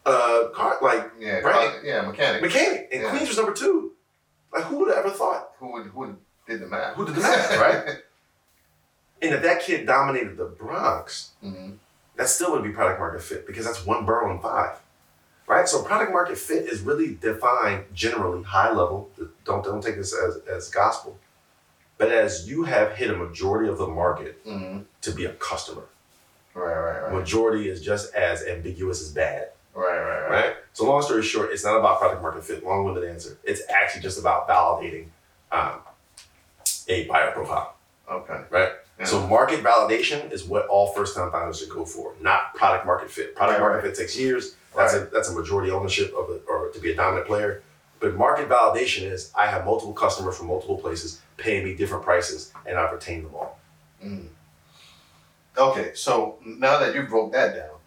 uh, car, like Yeah. Right. Yeah. Mechanic. mechanic. And Yeah. Queens was number two. Like, who would have ever thought? Who would who did the math? Who did the math, right? And if that kid dominated the Bronx, mm-hmm. that still would be product market fit because that's one borough in five. Right? So product market fit is really defined generally, high level. Don't don't take this as, as gospel. But as you have hit a majority of the market Mm-hmm. to be a customer. Right. Right. Right. Majority is just as ambiguous as bad. Right. Right. Right. Right? So long story short, it's not about product market fit, long-winded answer. It's actually just about validating um, a buyer profile. Okay. Right? Yeah. So market validation is what all first-time founders should go for, not product market fit. Product Right, market fit takes years. That's a that's a majority ownership of it, or to be a dominant player. But market validation is I have multiple customers from multiple places paying me different prices, and I've retained them all. Mm. Okay. So now that you broke that down,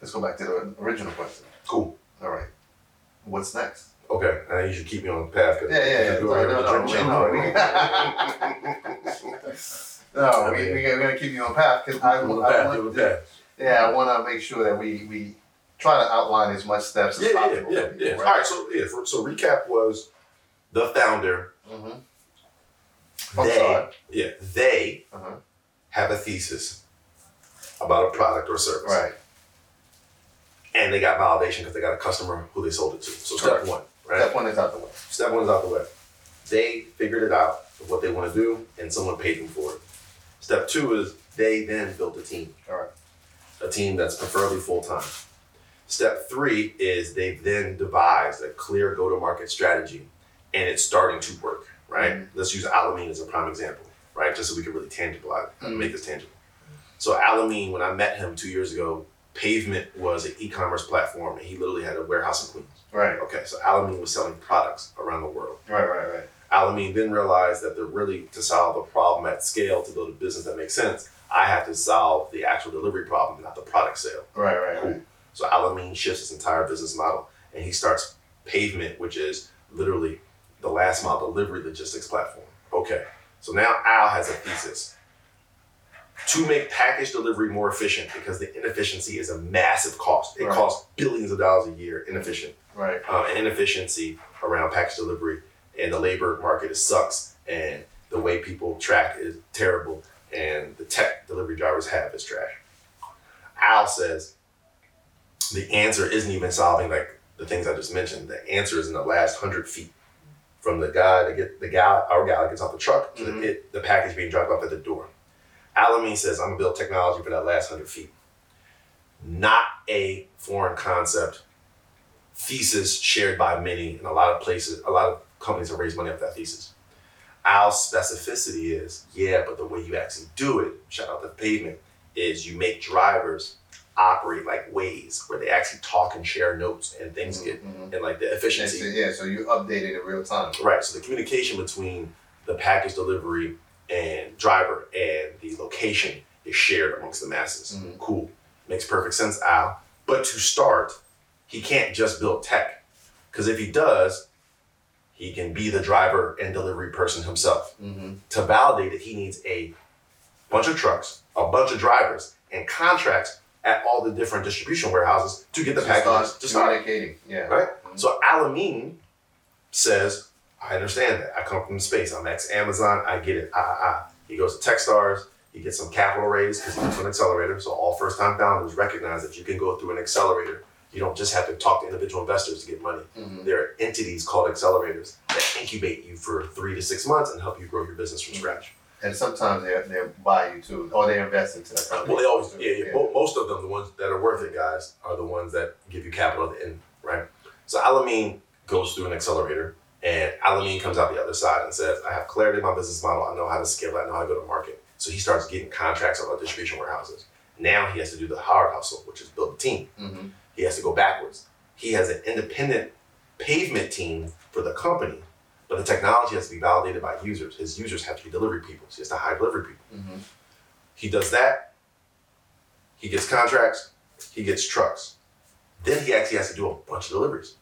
let's go back to the original question. Cool. All right. What's next? Okay, and you should keep me on the path. 'cause- Yeah, yeah, yeah. No, we're no, no, drink we- no, we, we, we're gonna keep you on path because I, On the I path, want on the path. Yeah, I want to make sure that we we try to outline as much steps as Yeah, yeah, possible. yeah, yeah. All right, so yeah, for, so recap was the founder. Mm-hmm. They, sorry. yeah, they Uh-huh. have a thesis about a product or service, Right. and they got validation because they got a customer who they sold it to. So step Correct. one, right? That one is out the way. Step one is out the way. They figured it out of what they want to do, and someone paid them for it. Step two is they then built a team. All right. a team that's preferably full time. Step three is they've then devised a clear go to market strategy and it's starting to work, right? Mhm. Let's use Alameen as a prime example, right? Just so we can really tangible Mhm. make this tangible. So Alameen, when I met him two years ago, Pavement was an e-commerce platform and he literally had a warehouse in Queens. Right. Okay, so Alameen was selling products around the world. Right. Right. Right. Alameen then realized that they're really to solve a problem at scale to build a business that makes sense. I have to solve the actual delivery problem, not the product sale. Right. Right. Right. So Alameen shifts his entire business model and he starts Pavement, which is literally the last mile delivery logistics platform. Okay, so now Al has a thesis to make package delivery more efficient because the inefficiency is a massive cost. It Right. costs billions of dollars a year inefficient Right. uh, and inefficiency around package delivery, and the labor market is sucks, and the way people track is terrible, and the tech delivery drivers have is trash. Al says the answer isn't even solving like the things I just mentioned. The answer is in the last hundred feet from the guy that get the guy our guy that gets off the truck to Mhm. the, it, the package being dropped off at the door. Alameen says I'm gonna build technology for that last hundred feet. Not a foreign concept thesis shared by many in a lot of places. A lot of companies have raised money off that thesis. Our specificity is, yeah, but the way you actually do it, shout out to pavement, is you make drivers operate like Waze where they actually talk and share notes and things get Mhm. and like the efficiency. so, yeah. So you update it in real time. Right. So the communication between the package delivery and driver and the location is shared amongst the masses. Mhm. Cool. Makes perfect sense, Al. But to start, he can't just build tech. Because if he does, he can be the driver and delivery person himself. Mm-hmm. To validate it, he needs a bunch of trucks, a bunch of drivers, and contracts at all the different distribution warehouses to get the packages to start. Yeah. Right? So Alameen says, I understand that. I come from space. I'm ex Amazon. I get it. Ah, ah, ah. He goes to Techstars. He gets some capital raise because he went to an accelerator. So all first time founders recognize that you can go through an accelerator. You don't just have to talk to individual investors to get money. Mhm. There are entities called accelerators that incubate you for three to six months and help you grow your business from scratch. And sometimes they they buy you too, or they invest into the company. Well, they always, yeah, yeah. Mo- Most of them, the ones that are worth it, guys, are the ones that give you capital at the end, right? So Alameen goes through an accelerator, and Alameen comes out the other side and says, I have clarity in my business model. I know how to scale. I know how to go to market. So he starts getting contracts on distribution warehouses. Now he has to do the hard hustle, which is build a team. hmm He has to go backwards. He has an independent pavement team for the company, but the technology has to be validated by users. His users have to be delivery people. So he has to hire delivery people. hmm He does that. He gets contracts. He gets trucks. Then he actually has to do a bunch of deliveries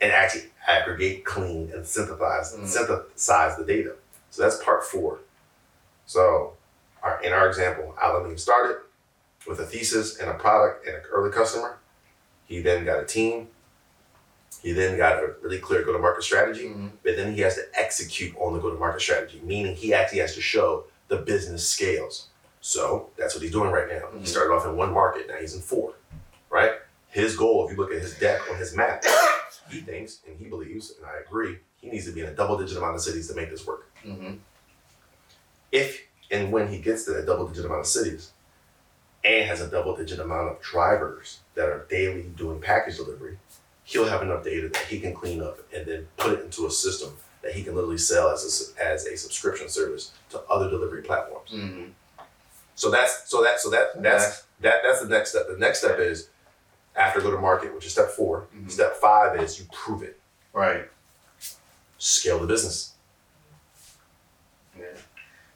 and actually aggregate, clean, and synthesize Mhm. synthesize the data. So that's part four. So, our, in our example, Alameen started with a thesis and a product and an early customer. He then got a team. He then got a really clear go-to-market strategy hmm but then he has to execute on the go-to-market strategy, meaning he actually has to show the business scales. So that's what he's doing right now. He Mhm. started off in one market, now he's in four, right? His goal, if you look at his deck on his map, he thinks and he believes, and I agree, he needs to be in a double-digit amount of cities to make this work. hmm If and when he gets to that double-digit amount of cities, and has a double-digit amount of drivers that are daily doing package delivery, he'll have enough data that he can clean up and then put it into a system that he can literally sell as a, as a subscription service to other delivery platforms. hmm So that's so that so that that's that that's the next step. The next step is after go to market, which is step 4 Mhm. Step five is you prove it, Right. scale the business. Yeah.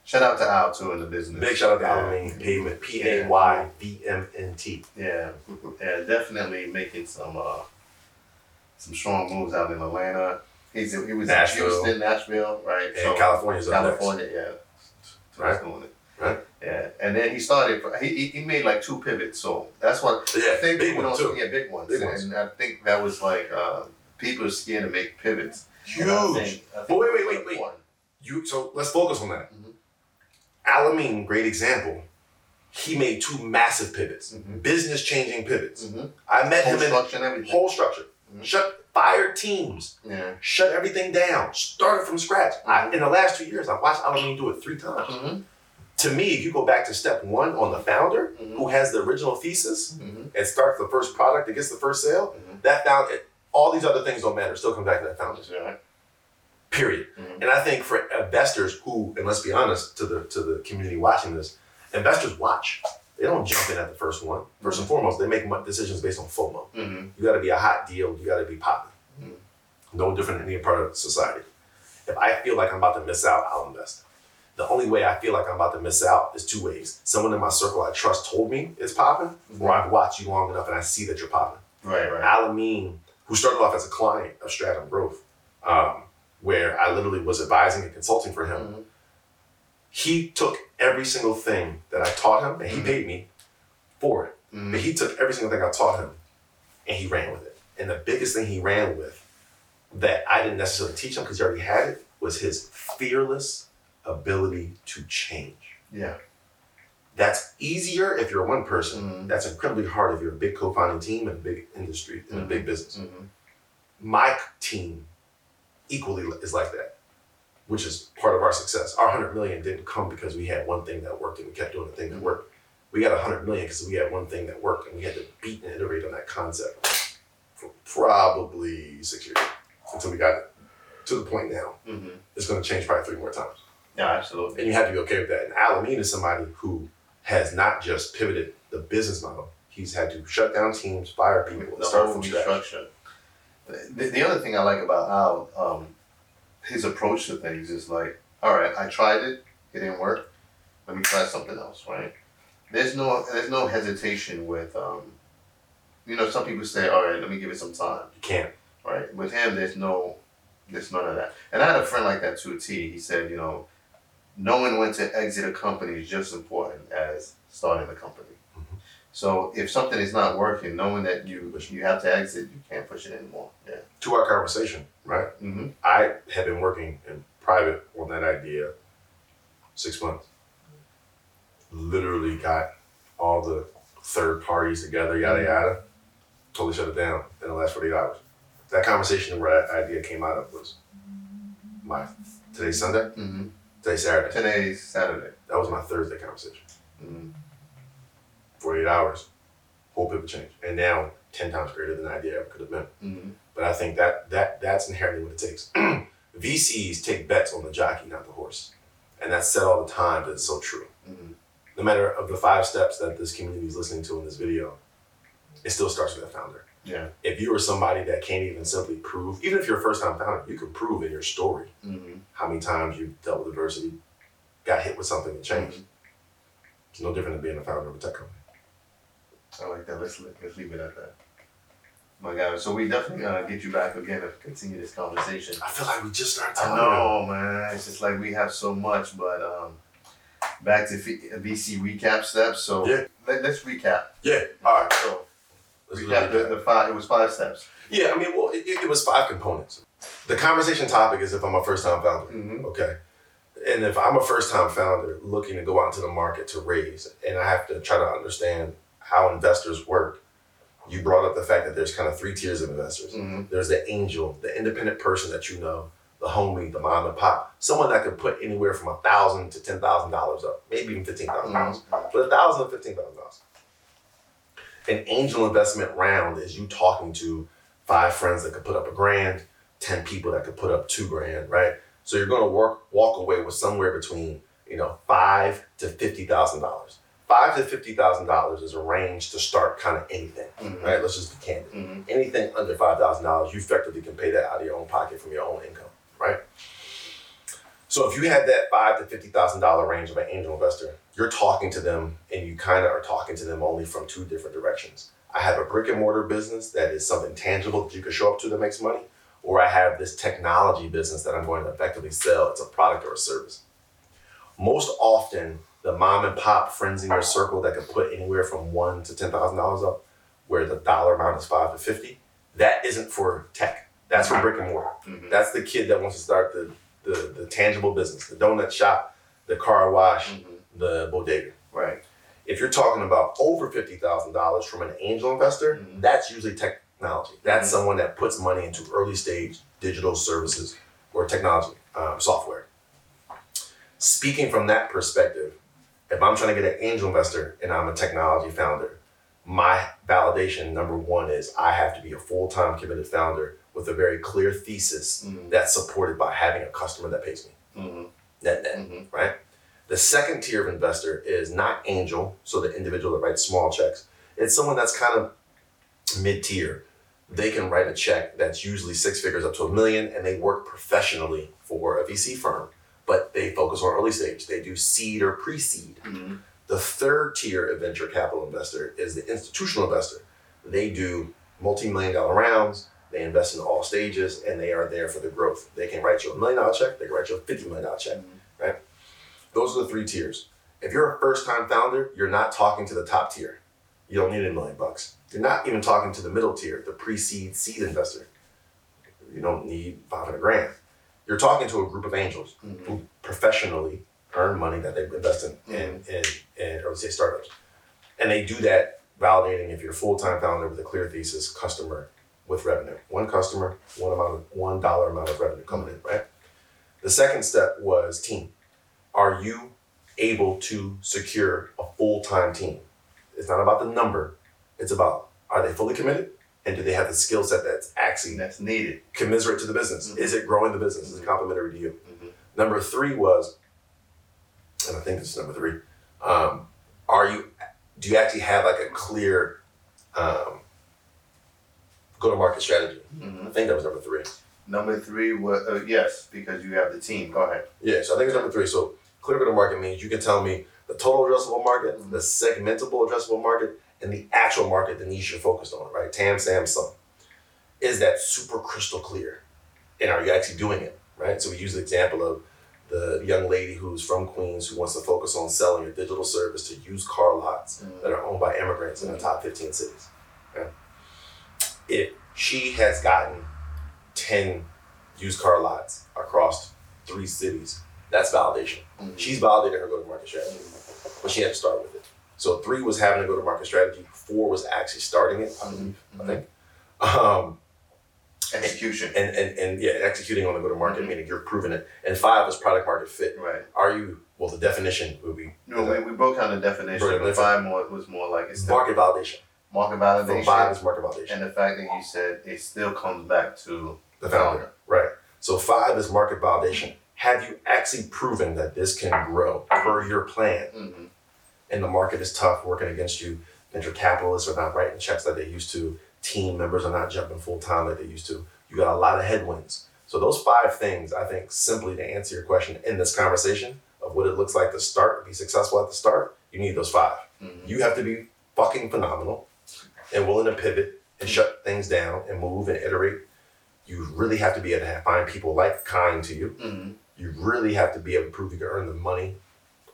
Shout out to Al too in the business. Big shout out to. Alameen Pavement, P A Y V M N T. Yeah, yeah, definitely making some uh, some strong moves out in Atlanta. He's he was Nashville. in Houston, Nashville, right? And California's up next. California, yeah. So Right. doing it. Right. Yeah, and then he started. He, he he made like two pivots, so that's what Yeah, I think big people don't. too. Yeah, big ones. Big ones. and I think that was like uh, people are scared to make pivots. Huge. I think- I think But wait, wait, wait, wait. important. You so let's focus on that. Mhm. Alameen, great example. He made two massive pivots, Mhm. business changing pivots. Mhm. I met Whole him in structure and everything. whole structure. Mhm. Shut fire teams, yeah. shut everything down, started from scratch. I, in the last two years, I've watched Alameen do it three times. To me, if you go back to step one on the founder, Mhm. who has the original thesis Mhm. and starts the first product that gets the first sale, Mhm. that found all these other things don't matter. Still come back to that founder. Yeah. period. Mhm. And I think for investors who, and let's be honest to the to the community watching this, investors watch. They don't jump in at the first one. 1st and foremost, they make decisions based on FOMO. Mhm. You got to be a hot deal. You got to be popping. Mhm. No different than any part of society. If I feel like I'm about to miss out, I'll invest. The only way I feel like I'm about to miss out is two ways. Someone in my circle I trust told me it's popping, or I've watched you long enough and I see that you're popping. Right. Right. Alameen, who started off as a client of Stratum Growth, um, where I literally was advising and consulting for him. Mhm. He took every single thing that I taught him, and he Mhm. paid me for it. Mhm. But he took every single thing I taught him, and he ran with it. And the biggest thing he ran with that I didn't necessarily teach him because he already had it was his fearless ability to change. Yeah. That's easier if you're one person. Mhm. That's incredibly hard if you're a big co-founding team in a big industry in a big business. Mhm. my team equally is like that, which is part of our success. Our 100 million didn't come because we had one thing that worked and we kept doing the thing that worked. We got 100 million because we had one thing that worked and we had to beat and iterate on that concept for probably six years until we got it to the point now. Mhm. It's going to change probably three more times. Yeah. Absolutely. And you have to be okay with that. And Alameen is somebody who has not just pivoted the business model, he's had to shut down teams, fire people, the start from scratch. The, the other thing I like about Al, um, his approach to things is like, all right, I tried it, it didn't work. Let me try something else, right? There's no there's no hesitation with, um, you know, some people say, all right, let me give it some time, You can't. right? With him, there's no, there's none of that. And I had a friend like that too. T. He said, you know, knowing when to exit a company is just as important as starting the company. So if something is not working, knowing that you you have to exit, you can't push it anymore. Yeah. To our conversation, right? Mm-hmm. I have been working in private on that idea six months. Literally got all the third parties together, yada yada. Totally shut it down in the last 48 hours. That conversation where that idea came out of was my today's Sunday, Mm-hmm. Today's Saturday. Today's Saturday. That was my Thursday conversation. Mm-hmm. 48 hours, whole pivot change. And now 10 times greater than the idea ever could have been. Mm-hmm. But I think that that that's inherently what it takes. VCs take bets on the jockey, not the horse. And that's said all the time, but it's so true. Mm-hmm. No matter of the five steps that this community is listening to in this video, it still starts with that founder. Yeah. If you are somebody that can't even simply prove, even if you're a first time founder, you can prove in your story Mm-hmm. how many times you've dealt with adversity, got hit with something and changed. It's no different than being a founder of a tech company. I like that. Let's let's leave it at that. My God. So we definitely gonna get you back again to continue this conversation. I feel like we just started I talking. know, man. It's just like we have so much, but um, back to VC recap steps. So Yeah. let, us recap. Yeah. All right. So Do the, the five. It was five steps. Yeah, I mean, well, it, it was five components. The conversation topic is if I'm a first time founder. Mm-hmm. Okay. And if I'm a first time founder looking to go out into the market to raise, and I have to try to understand how investors work, you brought up the fact that there's kind of three tiers of investors. Mm-hmm. There's the angel, the independent person that you know, the homie, the mom and pop, someone that could put anywhere from a thousand to ten thousand dollars up, maybe even fifteen thousand dollars, but a thousand to fifteen thousand dollars. An angel investment round is you talking to five friends that could put up a grand, ten people that could put up two grand, right? So you're going to work walk away with somewhere between you know five to fifty thousand dollars. Five to fifty thousand dollars is a range to start kind of anything, Mm-hmm. right? Let's just be candid Mm-hmm. anything under five thousand dollars, you effectively can pay that out of your own pocket from your own income, right? So if you have that five to fifty thousand dollar range of an angel investor, you're talking to them, and you kind of are talking to them only from two different directions. I have a brick and mortar business that is something tangible that you can show up to that makes money, or I have this technology business that I'm going to effectively sell. It's a product or a service. Most often, the mom and pop friends in your circle that can put anywhere from one to ten thousand dollars up, where the dollar amount is five to fifty, that isn't for tech. That's for brick and mortar. Mhm. That's the kid that wants to start the, the, the tangible business, the donut shop, the car wash, Mm-hmm. the bodega. Right. If you're talking about over fifty thousand dollars from an angel investor, Mhm. that's usually technology. That's Mhm. someone that puts money into early stage digital services or technology um, software. Speaking from that perspective, if I'm trying to get an angel investor and I'm a technology founder, my validation number one is I have to be a full time committed founder with a very clear thesis Mm-hmm. that's supported by having a customer that pays me. Mm-hmm. Net net Mm-hmm. right? The second tier of investor is not angel, so the individual that writes small checks. It's someone that's kind of mid tier. They can write a check that's usually six figures up to a million, and they work professionally for a VC firm, but they focus on early stage. They do seed or pre seed. Mm-hmm. The third tier of venture capital investor is the institutional investor. They do multi million dollar rounds, they invest in all stages, and they are there for the growth. They can write you a million dollar check, they can write you a $50 million check. Right? Those are the three tiers. If you're a first time founder, you're not talking to the top tier. You don't need a million bucks. You're not even talking to the middle tier, the pre seed seed investor. You don't need 500 grand. You're talking to a group of angels Mm-hmm. who professionally earn money that they invest in, in, in, in early stage startups. And they do that validating if you're a full time founder with a clear thesis, customer with revenue. One customer, one amount of one dollar amount of revenue coming in, right? The second step was team. Are you able to secure a full time team? It's not about the number, it's about are they fully committed? And do they have the skill set that's actually That's needed. commensurate to the business? Mhm. Is it growing the business? Is it complementary to you? Mm-hmm. Number three was, and I think this is number three. Um, are you? Do you actually have like a clear um, go-to-market strategy? Mm-hmm. I think that was number three. Number three was uh, yes, because you have the team. Go ahead. Yeah, so I think it's number three. So clear go-to-market means you can tell me the total addressable market, the segmentable addressable market, and the actual market, the niche you're focused on, right? TAM, SAM, SOM. Is that super crystal clear? And are you actually doing it, right? So we use the example of the young lady who's from Queens who wants to focus on selling a digital service to used car lots Mhm. that are owned by immigrants in the top 15 cities. If she has gotten 10 used car lots across three cities, that's validation. Mhm. She's validated her go to market strategy, but she had to start with it. So three was having a go to market strategy, four was actually starting it, I believe, I think. Um, Execution. and, and, and yeah, executing on the go to market, Mhm. meaning you're proving it. And five is product market fit. Right. Are you, well, the definition would be No, we, we broke down the definition, but five more was more like it's market validation. Market validation. five is market validation. and the fact that you said it still comes back to the founder. Right. So five is market validation. Have you actually proven that this can grow per your plan? Mhm. And the market is tough working against you. Venture capitalists are not writing checks like they used to. Team members are not jumping full time like they used to. You got a lot of headwinds. So those five things, I think, simply to answer your question in this conversation of what it looks like to start, be successful at the start, you need those five. Mhm. You have to be fucking phenomenal and willing to pivot and shut things down and move and iterate. You really have to be able to find people like kind to you. Mhm. You really have to be able to prove you can earn the money.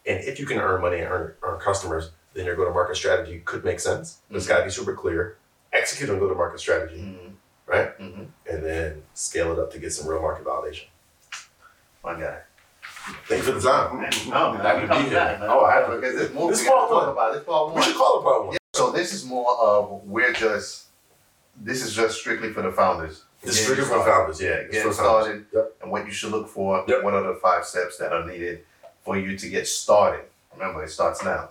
And if you can earn money and earn, earn customers, then your go-to-market strategy could make sense. But it's got to be super clear. Execute on go-to-market strategy, Mhm. right? Mhm. And then scale it up to get some real market validation. My guy. Thank you for the time. No, Happy to be come here. back. Oh, I have to- This we gotta part talk one. about. This We one. should call it part one. So this is more of we're just this is just strictly for the founders. This is Getting strictly for the founders. Yeah, It's getting for the founders. started Yep. and what you should look for. Yep. What are the five steps that are needed for you to get started? Remember, it starts now.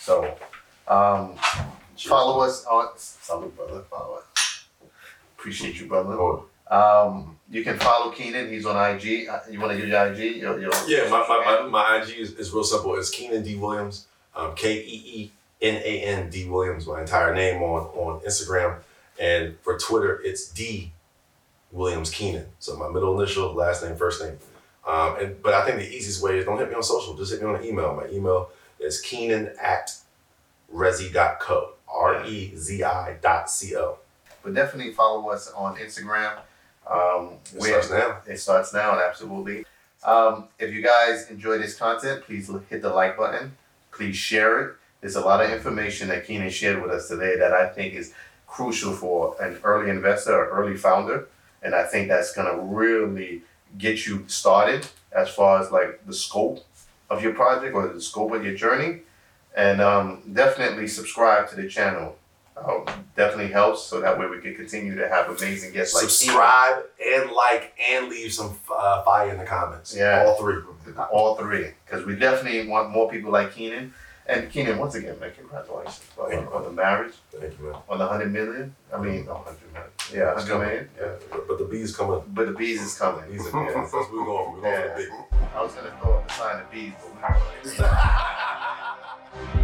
So um, follow us on salute, brother. Follow us. Appreciate you, brother. Oh, Um, you can follow Keenan. He's on IG. Uh, You want to give your IG? Your, your Yeah, my, my, my, my IG is, is real simple. It's Keenan D Williams, um, K E E N A N D Williams, my entire name on, on Instagram. And for Twitter, it's D Williams Keenan. So my middle initial, last name, first name. Um, and But I think the easiest way is don't hit me on social, just hit me on an email. My email is keenan at rezi.co, R E Z I dot C O. But definitely follow us on Instagram. Um, It starts now. It starts now, absolutely. Um, if you guys enjoy this content, please hit the like button. Please share it. There's a lot of information that Keenan shared with us today that I think is crucial for an early investor or early founder. And I think that's going to really get you started as far as like the scope of your project or the scope of your journey. And um, definitely subscribe to the channel. Um, definitely helps so that way we can continue to have amazing guests like Keenan. Subscribe and like and leave some uh, fire in the comments. Yeah. All three. All three, because we definitely want more people like Keenan. And Keenan, once again, man, congratulations on, Thank you. on the marriage, Thank you, man. on the hundred million. I mean, no, 100 million. yeah, It's hundred coming. million. Yeah, but, but the bees coming. But the bees is coming. Bees are yeah, that's what we're going for. We're going for the big. I was gonna throw up the sign of bees, but we.